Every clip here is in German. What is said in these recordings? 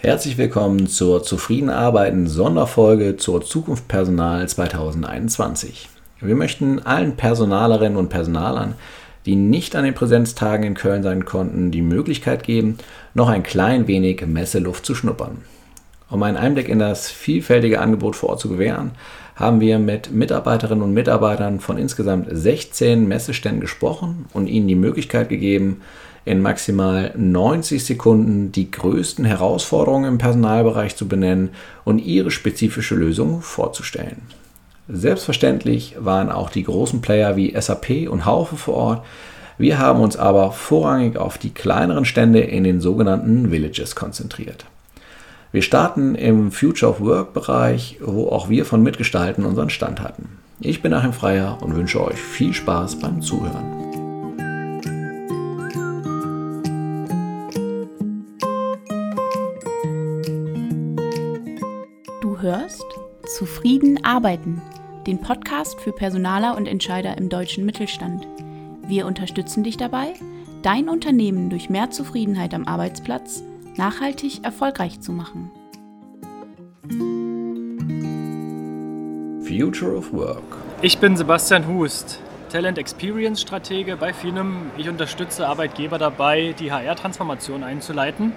Herzlich willkommen zur Zufrieden arbeiten Sonderfolge zur Zukunft Personal 2021. Wir möchten allen Personalerinnen und Personalern, die nicht an den Präsenztagen in Köln sein konnten, die Möglichkeit geben, noch ein klein wenig Messeluft zu schnuppern. Um einen Einblick in das vielfältige Angebot vor Ort zu gewähren, haben wir mit Mitarbeiterinnen und Mitarbeitern von insgesamt 16 Messeständen gesprochen und ihnen die Möglichkeit gegeben, in maximal 90 Sekunden die größten Herausforderungen im Personalbereich zu benennen und ihre spezifische Lösung vorzustellen. Selbstverständlich waren auch die großen Player wie SAP und Haufe vor Ort. Wir haben uns aber vorrangig auf die kleineren Stände in den sogenannten Villages konzentriert. Wir starten im Future of Work Bereich, wo auch wir von Mitgestalten unseren Stand hatten. Ich bin Achim Freier und wünsche euch viel Spaß beim Zuhören. Zufrieden arbeiten, den Podcast für Personaler und Entscheider im deutschen Mittelstand. Wir unterstützen dich dabei, dein Unternehmen durch mehr Zufriedenheit am Arbeitsplatz nachhaltig erfolgreich zu machen. Future of Work. Ich bin Sebastian Hust, Talent Experience Stratege bei Finem. Ich unterstütze Arbeitgeber dabei, die HR-Transformation einzuleiten.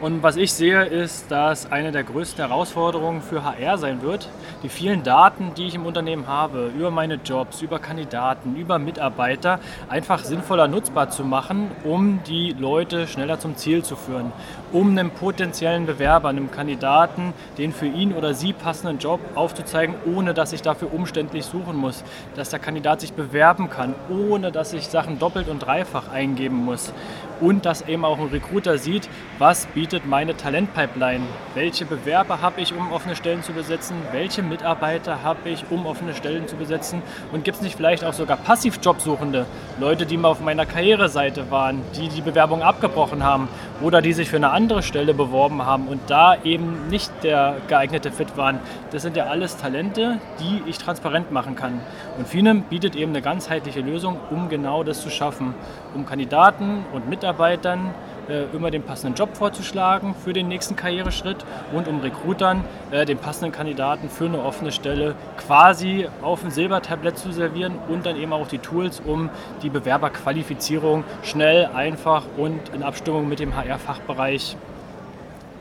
Und was ich sehe, ist, dass eine der größten Herausforderungen für HR sein wird, die vielen Daten, die ich im Unternehmen habe, über meine Jobs, über Kandidaten, über Mitarbeiter, einfach sinnvoller nutzbar zu machen, um die Leute schneller zum Ziel zu führen, um einem potenziellen Bewerber, einem Kandidaten, den für ihn oder sie passenden Job aufzuzeigen, ohne dass ich dafür umständlich suchen muss, dass der Kandidat sich bewerben kann, ohne dass ich Sachen doppelt und dreifach eingeben muss und dass eben auch ein Recruiter sieht, was bietet meine Talentpipeline, welche Bewerber habe ich, um offene Stellen zu besetzen, welche Mitarbeiter habe ich, um offene Stellen zu besetzen? Und gibt es nicht vielleicht auch sogar Passivjobsuchende, Leute, die mal auf meiner Karriereseite waren, die die Bewerbung abgebrochen haben oder die sich für eine andere Stelle beworben haben und da eben nicht der geeignete Fit waren. Das sind ja alles Talente, die ich transparent machen kann. Und Finem bietet eben eine ganzheitliche Lösung, um genau das zu schaffen, um Kandidaten und Mitarbeitern äh, immer den passenden Job vorzuschlagen für den nächsten Karriereschritt und um Recruitern äh, den passenden Kandidaten für eine offene Stelle quasi auf dem Silbertablett zu servieren und dann eben auch die Tools, um die Bewerberqualifizierung schnell, einfach und in Abstimmung mit dem HR-Fachbereich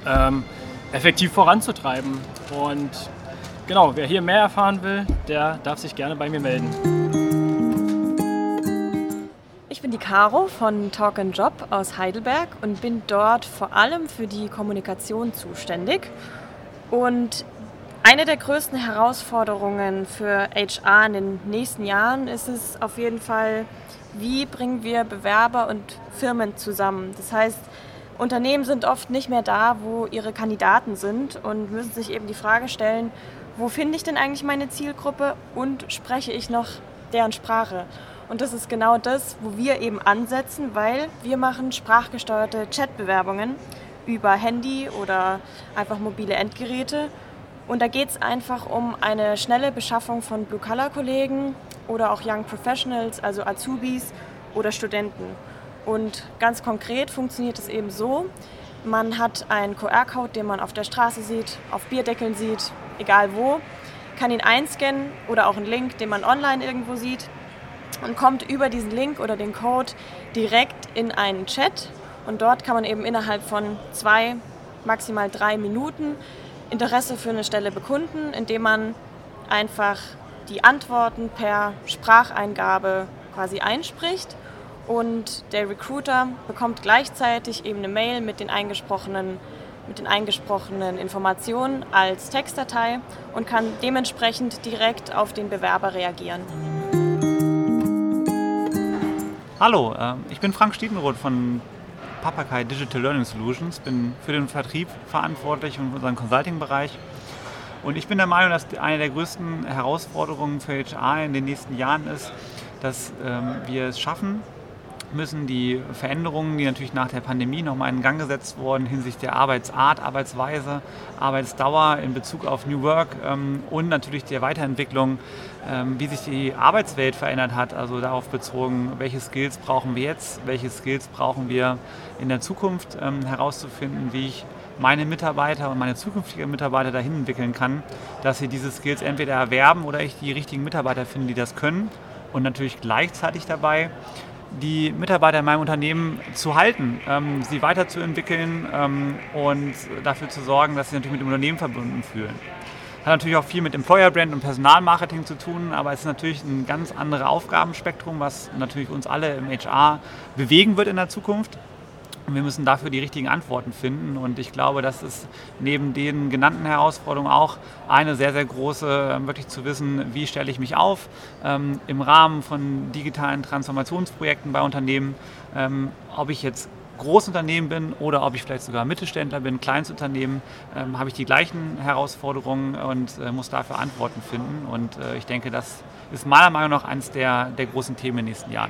ähm, effektiv voranzutreiben. Und genau, wer hier mehr erfahren will, der darf sich gerne bei mir melden. Ich bin die Caro von Talk and Job aus Heidelberg und bin dort vor allem für die Kommunikation zuständig. Und eine der größten Herausforderungen für HR in den nächsten Jahren ist es auf jeden Fall, wie bringen wir Bewerber und Firmen zusammen. Das heißt, Unternehmen sind oft nicht mehr da, wo ihre Kandidaten sind und müssen sich eben die Frage stellen, wo finde ich denn eigentlich meine Zielgruppe und spreche ich noch deren Sprache? Und das ist genau das, wo wir eben ansetzen, weil wir machen sprachgesteuerte Chatbewerbungen über Handy oder einfach mobile Endgeräte. Und da geht es einfach um eine schnelle Beschaffung von Blue-Color-Kollegen oder auch Young Professionals, also Azubis oder Studenten. Und ganz konkret funktioniert es eben so, man hat einen QR-Code, den man auf der Straße sieht, auf Bierdeckeln sieht, egal wo, kann ihn einscannen oder auch einen Link, den man online irgendwo sieht und kommt über diesen Link oder den Code direkt in einen Chat. Und dort kann man eben innerhalb von zwei, maximal drei Minuten Interesse für eine Stelle bekunden, indem man einfach die Antworten per Spracheingabe quasi einspricht. Und der Recruiter bekommt gleichzeitig eben eine Mail mit den eingesprochenen, mit den eingesprochenen Informationen als Textdatei und kann dementsprechend direkt auf den Bewerber reagieren. Hallo, äh, ich bin Frank Stiedenroth von Papakai Digital Learning Solutions, bin für den Vertrieb verantwortlich und unseren Consulting-Bereich. Und ich bin der Meinung, dass eine der größten Herausforderungen für HR in den nächsten Jahren ist, dass ähm, wir es schaffen, müssen die Veränderungen, die natürlich nach der Pandemie nochmal in Gang gesetzt wurden hinsichtlich der Arbeitsart, Arbeitsweise, Arbeitsdauer in Bezug auf New Work ähm, und natürlich der Weiterentwicklung, ähm, wie sich die Arbeitswelt verändert hat, also darauf bezogen, welche Skills brauchen wir jetzt, welche Skills brauchen wir in der Zukunft, ähm, herauszufinden, wie ich meine Mitarbeiter und meine zukünftigen Mitarbeiter dahin entwickeln kann, dass sie diese Skills entweder erwerben oder ich die richtigen Mitarbeiter finde, die das können. Und natürlich gleichzeitig dabei die Mitarbeiter in meinem Unternehmen zu halten, ähm, sie weiterzuentwickeln ähm, und dafür zu sorgen, dass sie natürlich mit dem Unternehmen verbunden fühlen. Hat natürlich auch viel mit Employer Brand und Personalmarketing zu tun, aber es ist natürlich ein ganz anderes Aufgabenspektrum, was natürlich uns alle im HR bewegen wird in der Zukunft. Und wir müssen dafür die richtigen Antworten finden. Und ich glaube, das ist neben den genannten Herausforderungen auch eine sehr, sehr große, ähm, wirklich zu wissen, wie stelle ich mich auf ähm, im Rahmen von digitalen Transformationsprojekten bei Unternehmen, ähm, ob ich jetzt Großunternehmen bin oder ob ich vielleicht sogar Mittelständler bin, Kleinstunternehmen, ähm, habe ich die gleichen Herausforderungen und äh, muss dafür Antworten finden. Und äh, ich denke, das ist meiner Meinung nach eines der, der großen Themen in den nächsten Jahren.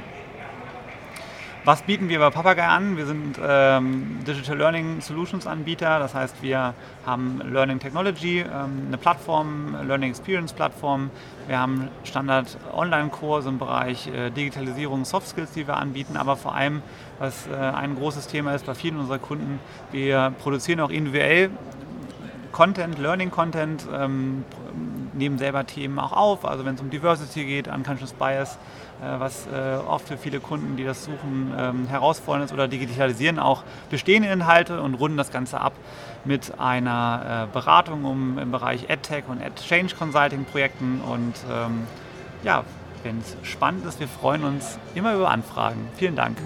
Was bieten wir bei Papagei an? Wir sind ähm, Digital Learning Solutions Anbieter, das heißt, wir haben Learning Technology, ähm, eine Plattform, Learning Experience Plattform. Wir haben Standard Online-Kurse im Bereich äh, Digitalisierung, Soft Skills, die wir anbieten, aber vor allem, was äh, ein großes Thema ist bei vielen unserer Kunden, wir produzieren auch individuell Content, Learning Content, ähm, nehmen selber Themen auch auf, also wenn es um Diversity geht, Unconscious Bias, äh, was äh, oft für viele Kunden, die das suchen, ähm, herausfordernd ist oder digitalisieren auch bestehende Inhalte und runden das Ganze ab mit einer äh, Beratung um, im Bereich AdTech und AdChange Consulting Projekten und ähm, ja, wenn es spannend ist, wir freuen uns immer über Anfragen. Vielen Dank.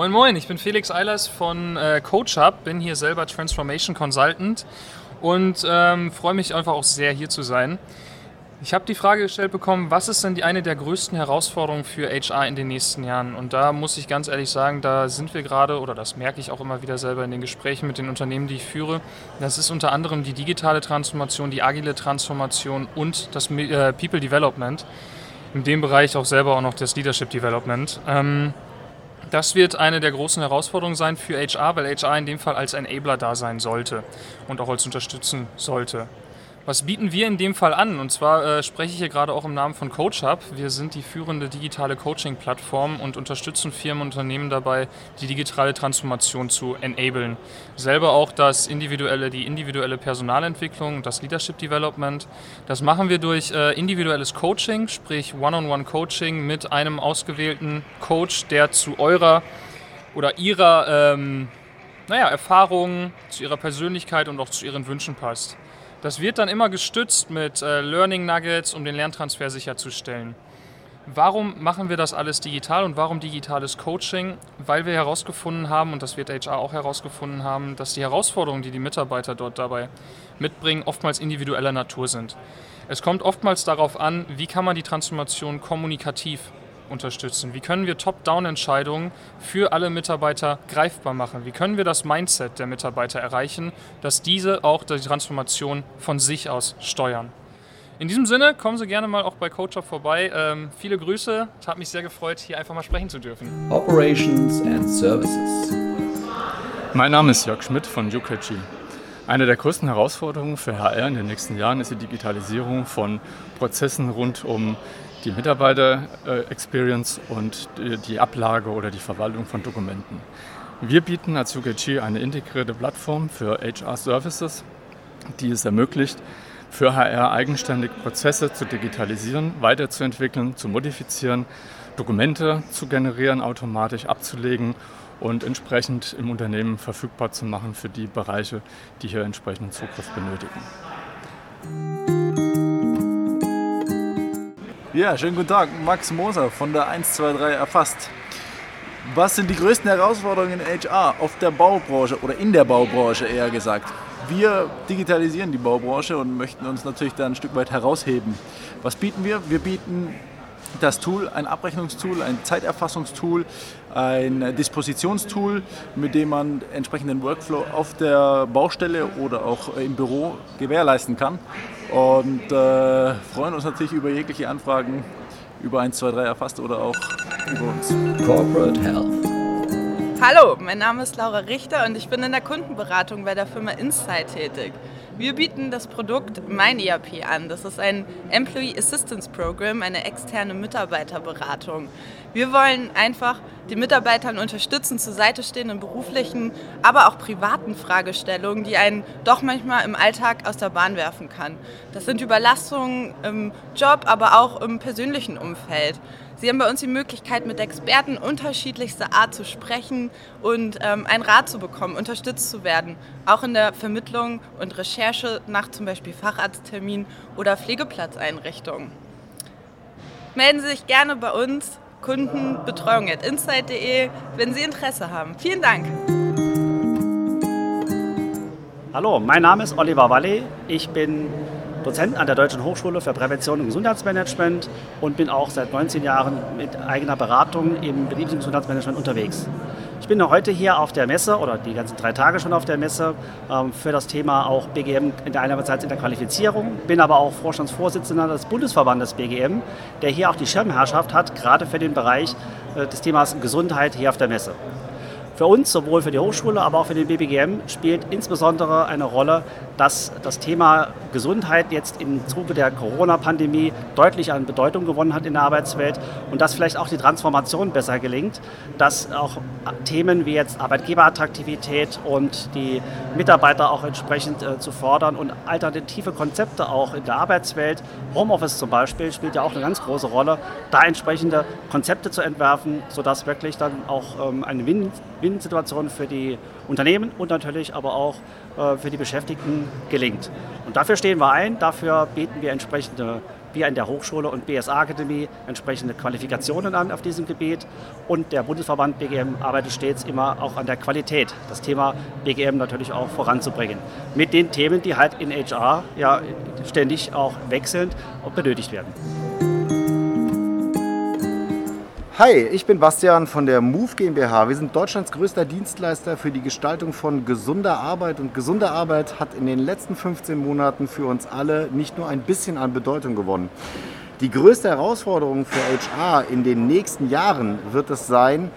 Moin Moin, ich bin Felix Eilers von äh, CoachUp, bin hier selber Transformation Consultant und ähm, freue mich einfach auch sehr hier zu sein. Ich habe die Frage gestellt bekommen, was ist denn die eine der größten Herausforderungen für HR in den nächsten Jahren? Und da muss ich ganz ehrlich sagen, da sind wir gerade, oder das merke ich auch immer wieder selber in den Gesprächen mit den Unternehmen, die ich führe. Das ist unter anderem die digitale Transformation, die agile Transformation und das äh, People Development. In dem Bereich auch selber auch noch das Leadership Development. Ähm, das wird eine der großen Herausforderungen sein für HR, weil HR in dem Fall als Enabler da sein sollte und auch als unterstützen sollte. Was bieten wir in dem Fall an? Und zwar äh, spreche ich hier gerade auch im Namen von CoachUp. Wir sind die führende digitale Coaching-Plattform und unterstützen Firmen und Unternehmen dabei, die digitale Transformation zu enablen. Selber auch das individuelle, die individuelle Personalentwicklung, das Leadership Development. Das machen wir durch äh, individuelles Coaching, sprich One-on-One-Coaching mit einem ausgewählten Coach, der zu eurer oder ihrer ähm, naja, Erfahrung, zu ihrer Persönlichkeit und auch zu ihren Wünschen passt. Das wird dann immer gestützt mit äh, Learning Nuggets, um den Lerntransfer sicherzustellen. Warum machen wir das alles digital und warum digitales Coaching? Weil wir herausgefunden haben, und das wird HR auch herausgefunden haben, dass die Herausforderungen, die die Mitarbeiter dort dabei mitbringen, oftmals individueller Natur sind. Es kommt oftmals darauf an, wie kann man die Transformation kommunikativ unterstützen? Wie können wir Top-Down-Entscheidungen für alle Mitarbeiter greifbar machen? Wie können wir das Mindset der Mitarbeiter erreichen, dass diese auch die Transformation von sich aus steuern? In diesem Sinne, kommen Sie gerne mal auch bei CoachUp vorbei. Ähm, viele Grüße. Es hat mich sehr gefreut, hier einfach mal sprechen zu dürfen. Operations and Services. Mein Name ist Jörg Schmidt von UKG. Eine der größten Herausforderungen für HR in den nächsten Jahren ist die Digitalisierung von Prozessen rund um die Mitarbeiter-Experience und die Ablage oder die Verwaltung von Dokumenten. Wir bieten als UKG eine integrierte Plattform für HR-Services, die es ermöglicht, für HR eigenständig Prozesse zu digitalisieren, weiterzuentwickeln, zu modifizieren, Dokumente zu generieren, automatisch abzulegen und entsprechend im Unternehmen verfügbar zu machen für die Bereiche, die hier entsprechenden Zugriff benötigen. Ja, schönen guten Tag. Max Moser von der 123 erfasst. Was sind die größten Herausforderungen in HR auf der Baubranche oder in der Baubranche eher gesagt? Wir digitalisieren die Baubranche und möchten uns natürlich da ein Stück weit herausheben. Was bieten wir? Wir bieten das Tool, ein Abrechnungstool, ein Zeiterfassungstool, ein Dispositionstool, mit dem man entsprechenden Workflow auf der Baustelle oder auch im Büro gewährleisten kann. Und äh, freuen uns natürlich über jegliche Anfragen über 1, 2, 3 erfasst oder auch über uns. Corporate Health. Hallo, mein Name ist Laura Richter und ich bin in der Kundenberatung bei der Firma Insight tätig. Wir bieten das Produkt MeinERP an. Das ist ein Employee Assistance Program, eine externe Mitarbeiterberatung. Wir wollen einfach den Mitarbeitern unterstützen, zur Seite stehen in beruflichen, aber auch privaten Fragestellungen, die einen doch manchmal im Alltag aus der Bahn werfen kann. Das sind Überlastungen im Job, aber auch im persönlichen Umfeld. Sie haben bei uns die Möglichkeit, mit Experten unterschiedlichster Art zu sprechen und ähm, einen Rat zu bekommen, unterstützt zu werden, auch in der Vermittlung und Recherche nach zum Beispiel Facharzttermin oder Pflegeplatzeinrichtungen. Melden Sie sich gerne bei uns, kundenbetreuung.insight.de, wenn Sie Interesse haben. Vielen Dank. Hallo, mein Name ist Oliver Walle. Ich bin Dozent an der Deutschen Hochschule für Prävention und Gesundheitsmanagement und bin auch seit 19 Jahren mit eigener Beratung im betrieblichen Gesundheitsmanagement unterwegs. Ich bin heute hier auf der Messe oder die ganzen drei Tage schon auf der Messe ähm, für das Thema auch BGM in der einerseits in der Qualifizierung, bin aber auch Vorstandsvorsitzender des Bundesverbandes BGM, der hier auch die Schirmherrschaft hat, gerade für den Bereich äh, des Themas Gesundheit hier auf der Messe. Für uns, sowohl für die Hochschule, aber auch für den BBGM, spielt insbesondere eine Rolle, dass das Thema Gesundheit jetzt im Zuge der Corona-Pandemie deutlich an Bedeutung gewonnen hat in der Arbeitswelt und dass vielleicht auch die Transformation besser gelingt, dass auch Themen wie jetzt Arbeitgeberattraktivität und die Mitarbeiter auch entsprechend äh, zu fordern und alternative Konzepte auch in der Arbeitswelt, Homeoffice zum Beispiel spielt ja auch eine ganz große Rolle, da entsprechende Konzepte zu entwerfen, sodass wirklich dann auch ähm, eine Win Win-Situation für die Unternehmen und natürlich aber auch äh, für die Beschäftigten gelingt. Und dafür stehen wir ein, dafür bieten wir entsprechende, wir in der Hochschule und BSA-Akademie, entsprechende Qualifikationen an auf diesem Gebiet. Und der Bundesverband BGM arbeitet stets immer auch an der Qualität, das Thema BGM natürlich auch voranzubringen. Mit den Themen, die halt in HR ja ständig auch wechselnd und benötigt werden. Hi, ich bin Bastian von der Move GmbH. Wir sind Deutschlands größter Dienstleister für die Gestaltung von gesunder Arbeit. Und gesunde Arbeit hat in den letzten 15 Monaten für uns alle nicht nur ein bisschen an Bedeutung gewonnen. Die größte Herausforderung für HR in den nächsten Jahren wird es sein,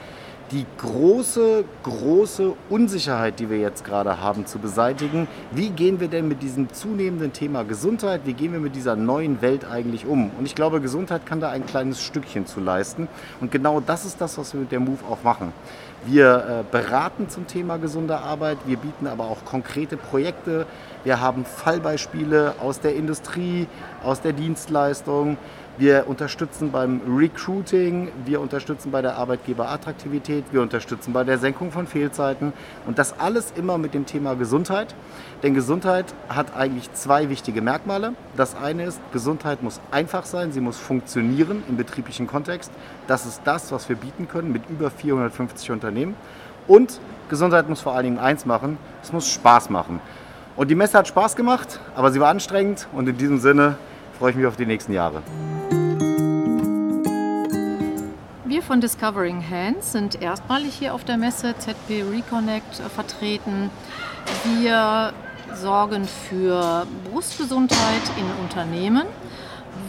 die große, große Unsicherheit, die wir jetzt gerade haben, zu beseitigen. Wie gehen wir denn mit diesem zunehmenden Thema Gesundheit, wie gehen wir mit dieser neuen Welt eigentlich um? Und ich glaube, Gesundheit kann da ein kleines Stückchen zu leisten. Und genau das ist das, was wir mit der Move auch machen. Wir äh, beraten zum Thema gesunde Arbeit, wir bieten aber auch konkrete Projekte. Wir haben Fallbeispiele aus der Industrie, aus der Dienstleistung. Wir unterstützen beim Recruiting, wir unterstützen bei der Arbeitgeberattraktivität, wir unterstützen bei der Senkung von Fehlzeiten und das alles immer mit dem Thema Gesundheit. Denn Gesundheit hat eigentlich zwei wichtige Merkmale. Das eine ist, Gesundheit muss einfach sein, sie muss funktionieren im betrieblichen Kontext. Das ist das, was wir bieten können mit über 450 Unternehmen. Und Gesundheit muss vor allen Dingen eins machen, es muss Spaß machen. Und die Messe hat Spaß gemacht, aber sie war anstrengend und in diesem Sinne freue ich mich auf die nächsten Jahre. Von Discovering Hands sind erstmalig hier auf der Messe ZP Reconnect äh, vertreten. Wir sorgen für Brustgesundheit in Unternehmen.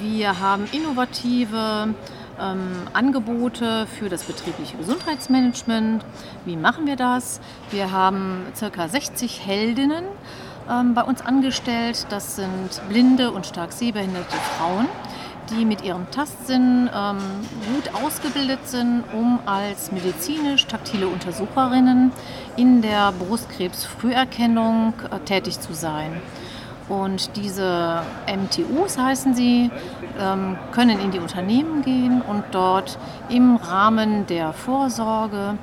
Wir haben innovative ähm, Angebote für das betriebliche Gesundheitsmanagement. Wie machen wir das? Wir haben ca. 60 Heldinnen ähm, bei uns angestellt. Das sind blinde und stark sehbehinderte Frauen die mit ihrem Tastsinn ähm, gut ausgebildet sind, um als medizinisch-taktile Untersucherinnen in der Brustkrebsfrüherkennung äh, tätig zu sein. Und diese MTUs heißen sie, ähm, können in die Unternehmen gehen und dort im Rahmen der Vorsorge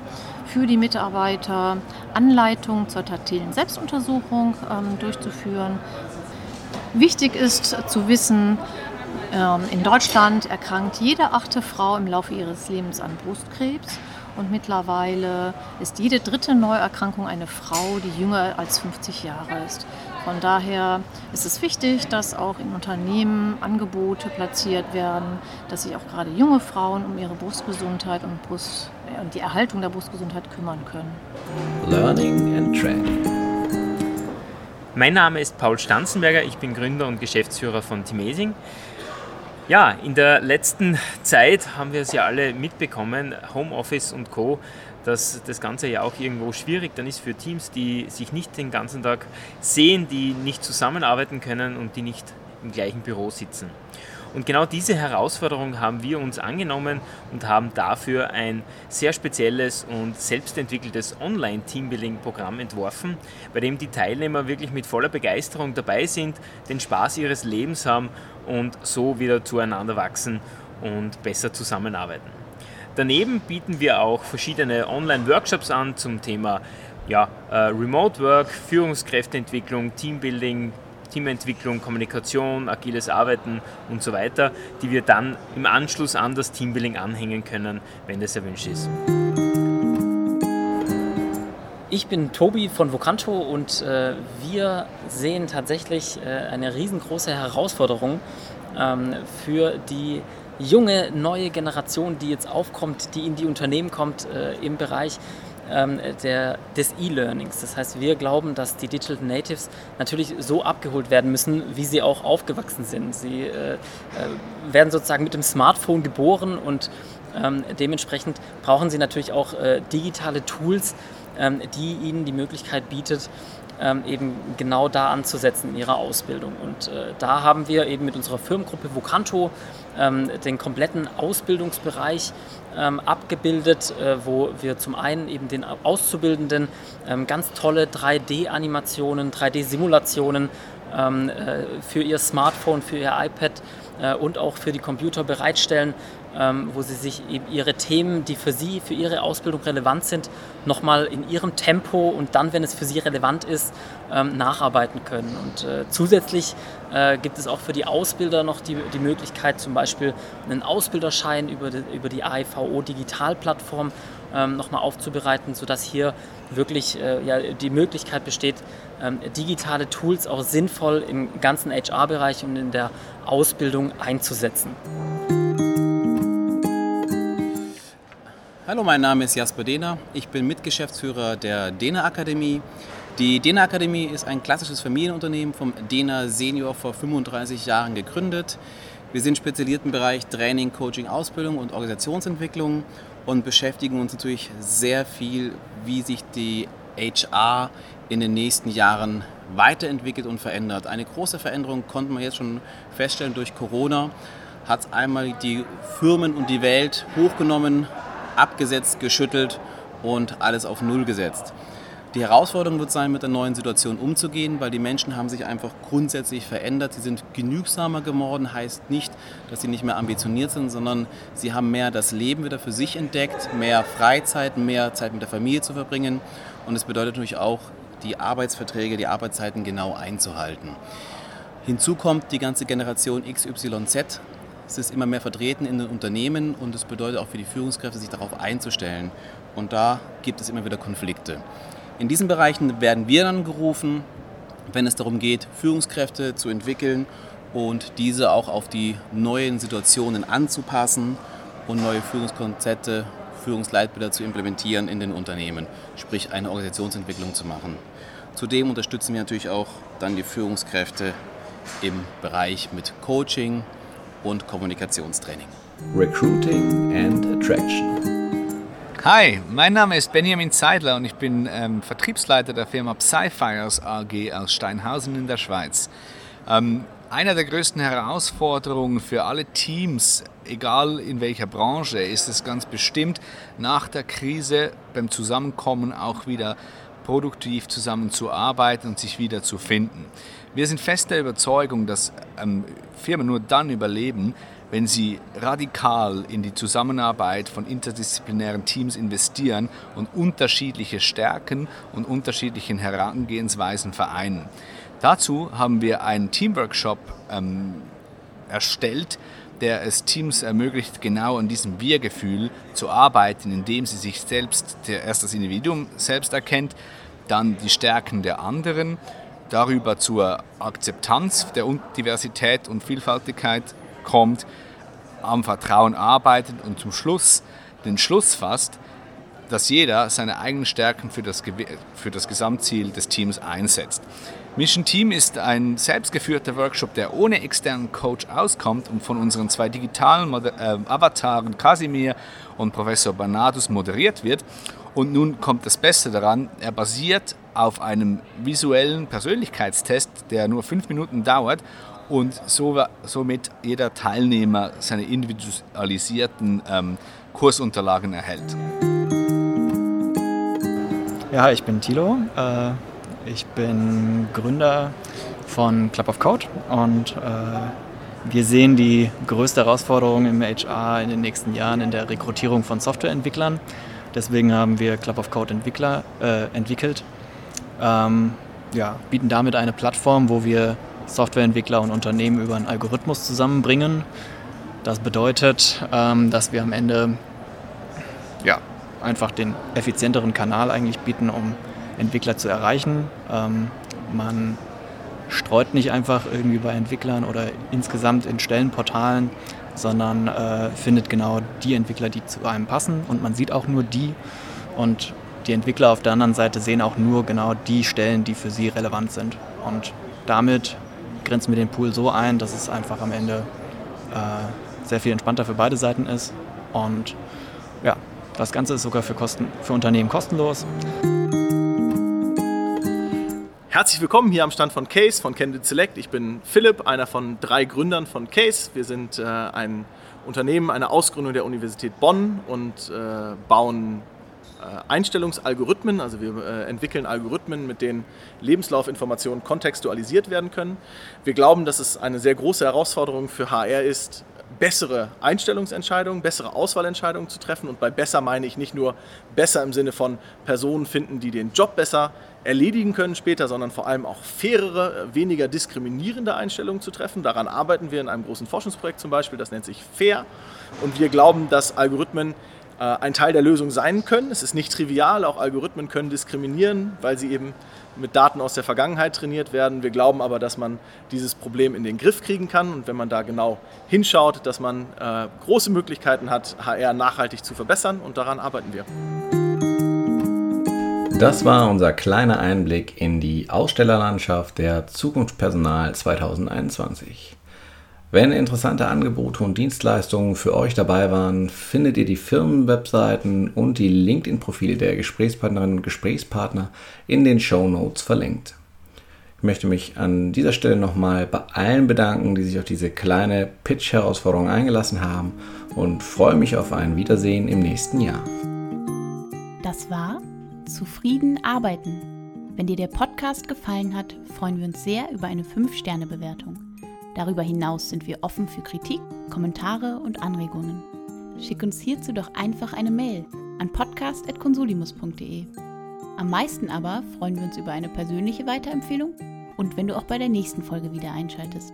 für die Mitarbeiter Anleitungen zur taktilen Selbstuntersuchung ähm, durchzuführen. Wichtig ist zu wissen, in Deutschland erkrankt jede achte Frau im Laufe ihres Lebens an Brustkrebs. Und mittlerweile ist jede dritte Neuerkrankung eine Frau, die jünger als 50 Jahre ist. Von daher ist es wichtig, dass auch in Unternehmen Angebote platziert werden, dass sich auch gerade junge Frauen um ihre Brustgesundheit und, Brust, äh, die Erhaltung der Brustgesundheit kümmern können. Learning and Training. Mein Name ist Paul Stanzenberger, ich bin Gründer und Geschäftsführer von Timesing. Ja, in der letzten Zeit haben wir es ja alle mitbekommen, Homeoffice und Co. dass das Ganze ja auch irgendwo schwierig dann ist für Teams, die sich nicht den ganzen Tag sehen, die nicht zusammenarbeiten können und die nicht im gleichen Büro sitzen. Und genau diese Herausforderung haben wir uns angenommen und haben dafür ein sehr spezielles und selbstentwickeltes Online-Teambuilding-Programm entworfen, bei dem die Teilnehmer wirklich mit voller Begeisterung dabei sind, den Spaß ihres Lebens haben und so wieder zueinander wachsen und besser zusammenarbeiten. Daneben bieten wir auch verschiedene Online-Workshops an zum Thema ja, äh, Remote Work, Führungskräfteentwicklung, Teambuilding, Teamentwicklung, Kommunikation, agiles Arbeiten und so weiter, die wir dann im Anschluss an das Teambuilding anhängen können, wenn das erwünscht ist. Ich bin Tobi von Vocanto und äh, wir sehen tatsächlich äh, eine riesengroße Herausforderung ähm, für die junge neue Generation, die jetzt aufkommt, die in die Unternehmen kommt äh, im Bereich ähm, der, des E-Learnings. Das heißt, wir glauben, dass die Digital Natives natürlich so abgeholt werden müssen, wie sie auch aufgewachsen sind. Sie äh, äh, werden sozusagen mit dem Smartphone geboren und ähm, dementsprechend brauchen sie natürlich auch äh, digitale Tools, ähm, die ihnen die Möglichkeit bietet, ähm, eben genau da anzusetzen in ihrer Ausbildung. Und äh, da haben wir eben mit unserer Firmengruppe Vocanto ähm, den kompletten Ausbildungsbereich ähm, abgebildet, äh, wo wir zum einen eben den Auszubildenden ähm, ganz tolle 3D-Animationen, 3D-Simulationen ähm, äh, für ihr Smartphone, für ihr iPad äh, und auch für die Computer bereitstellen, wo sie sich ihre Themen, die für sie, für ihre Ausbildung relevant sind, nochmal in ihrem Tempo und dann, wenn es für sie relevant ist, ähm, nacharbeiten können. Und äh, zusätzlich äh, gibt es auch für die Ausbilder noch die, die Möglichkeit, zum Beispiel einen Ausbilderschein über die, über die AIVO Digitalplattform ähm, nochmal aufzubereiten, sodass hier wirklich äh, ja, die Möglichkeit besteht, ähm, digitale Tools auch sinnvoll im ganzen HR-Bereich und in der Ausbildung einzusetzen. Hallo, mein Name ist Jasper Dehner. Ich bin Mitgeschäftsführer der Dehner Akademie. Die Dehner Akademie ist ein klassisches Familienunternehmen vom Dehner Senior vor 35 Jahren gegründet. Wir sind spezialisiert im Bereich Training, Coaching, Ausbildung und Organisationsentwicklung und beschäftigen uns natürlich sehr viel, wie sich die HR in den nächsten Jahren weiterentwickelt und verändert. Eine große Veränderung konnte man jetzt schon feststellen durch Corona. Hat einmal die Firmen und die Welt hochgenommen, abgesetzt, geschüttelt und alles auf Null gesetzt. Die Herausforderung wird sein, mit der neuen Situation umzugehen, weil die Menschen haben sich einfach grundsätzlich verändert. Sie sind genügsamer geworden, heißt nicht, dass sie nicht mehr ambitioniert sind, sondern sie haben mehr das Leben wieder für sich entdeckt, mehr Freizeit, mehr Zeit mit der Familie zu verbringen. Und es bedeutet natürlich auch, die Arbeitsverträge, die Arbeitszeiten genau einzuhalten. Hinzu kommt die ganze Generation XYZ. Es ist immer mehr vertreten in den Unternehmen und es bedeutet auch für die Führungskräfte, sich darauf einzustellen. Und da gibt es immer wieder Konflikte. In diesen Bereichen werden wir dann gerufen, wenn es darum geht, Führungskräfte zu entwickeln und diese auch auf die neuen Situationen anzupassen und neue Führungskonzepte, Führungsleitbilder zu implementieren in den Unternehmen, sprich eine Organisationsentwicklung zu machen. Zudem unterstützen wir natürlich auch dann die Führungskräfte im Bereich mit Coaching und Kommunikationstraining. Recruiting and Attraction. Hi, mein Name ist Benjamin Zeidler und ich bin ähm, Vertriebsleiter der Firma Psyfires AG aus Steinhausen in der Schweiz. Ähm, eine der größten Herausforderungen für alle Teams, egal in welcher Branche, ist es ganz bestimmt, nach der Krise beim Zusammenkommen auch wieder produktiv zusammenzuarbeiten und sich wieder zu finden. Wir sind fest der Überzeugung, dass ähm, Firmen nur dann überleben, wenn sie radikal in die Zusammenarbeit von interdisziplinären Teams investieren und unterschiedliche Stärken und unterschiedlichen Herangehensweisen vereinen. Dazu haben wir einen Teamworkshop ähm, erstellt, der es Teams ermöglicht, genau an diesem Wir-Gefühl zu arbeiten, indem sie sich selbst, erst das Individuum selbst erkennt, dann die Stärken der anderen, darüber zur Akzeptanz der Diversität und Vielfaltigkeit kommt, am Vertrauen arbeitet und zum Schluss den Schluss fasst, dass jeder seine eigenen Stärken für das, für das Gesamtziel des Teams einsetzt. Mission Team ist ein selbstgeführter Workshop, der ohne externen Coach auskommt und von unseren zwei digitalen Moder äh, Avataren Casimir und Professor Bernardus moderiert wird. Und nun kommt das Beste daran, er basiert auf einem visuellen Persönlichkeitstest, der nur fünf Minuten dauert und so, somit jeder Teilnehmer seine individualisierten ähm, Kursunterlagen erhält. Ja, ich bin Thilo. Äh, ich bin Gründer von Club of Code und äh, wir sehen die größte Herausforderung im HR in den nächsten Jahren in der Rekrutierung von Softwareentwicklern. Deswegen haben wir Club of Code Entwickler äh, entwickelt. Ähm, ja, bieten damit eine Plattform, wo wir Softwareentwickler und Unternehmen über einen Algorithmus zusammenbringen. Das bedeutet, ähm, dass wir am Ende ja, einfach den effizienteren Kanal eigentlich bieten, um Entwickler zu erreichen. Ähm, man streut nicht einfach irgendwie bei Entwicklern oder insgesamt in Stellenportalen, sondern äh, findet genau die Entwickler, die zu einem passen und man sieht auch nur die und die Entwickler auf der anderen Seite sehen auch nur genau die Stellen, die für sie relevant sind. Und damit grenzen wir den Pool so ein, dass es einfach am Ende äh, sehr viel entspannter für beide Seiten ist und ja, das Ganze ist sogar für, Kosten, für Unternehmen kostenlos. Herzlich willkommen hier am Stand von Case, von Candid Select. Ich bin Philipp, einer von drei Gründern von Case. Wir sind äh, ein Unternehmen, eine Ausgründung der Universität Bonn und äh, bauen Einstellungsalgorithmen. Also wir äh, entwickeln Algorithmen, mit denen Lebenslaufinformationen kontextualisiert werden können. Wir glauben, dass es eine sehr große Herausforderung für HR ist, bessere Einstellungsentscheidungen, bessere Auswahlentscheidungen zu treffen. Und bei besser meine ich nicht nur besser im Sinne von Personen finden, die den Job besser erledigen können später, sondern vor allem auch fairere, weniger diskriminierende Einstellungen zu treffen. Daran arbeiten wir in einem großen Forschungsprojekt zum Beispiel, das nennt sich FAIR. Und wir glauben, dass Algorithmen äh, ein Teil der Lösung sein können. Es ist nicht trivial, auch Algorithmen können diskriminieren, weil sie eben mit Daten aus der Vergangenheit trainiert werden. Wir glauben aber, dass man dieses Problem in den Griff kriegen kann und wenn man da genau hinschaut, dass man äh, große Möglichkeiten hat, HR nachhaltig zu verbessern und daran arbeiten wir. Das war unser kleiner Einblick in die Ausstellerlandschaft der Zukunftspersonal 2021. Wenn interessante Angebote und Dienstleistungen für euch dabei waren, findet ihr die Firmenwebseiten und die LinkedIn-Profile der Gesprächspartnerinnen und Gesprächspartner in den Show Notes verlinkt. Ich möchte mich an dieser Stelle nochmal bei allen bedanken, die sich auf diese kleine Pitch-Herausforderung eingelassen haben und freue mich auf ein Wiedersehen im nächsten Jahr. Das war Zufrieden arbeiten. Wenn dir der Podcast gefallen hat, freuen wir uns sehr über eine 5-Sterne-Bewertung. Darüber hinaus sind wir offen für Kritik, Kommentare und Anregungen. Schick uns hierzu doch einfach eine Mail an podcast.consulimus.de. Am meisten aber freuen wir uns über eine persönliche Weiterempfehlung und wenn du auch bei der nächsten Folge wieder einschaltest.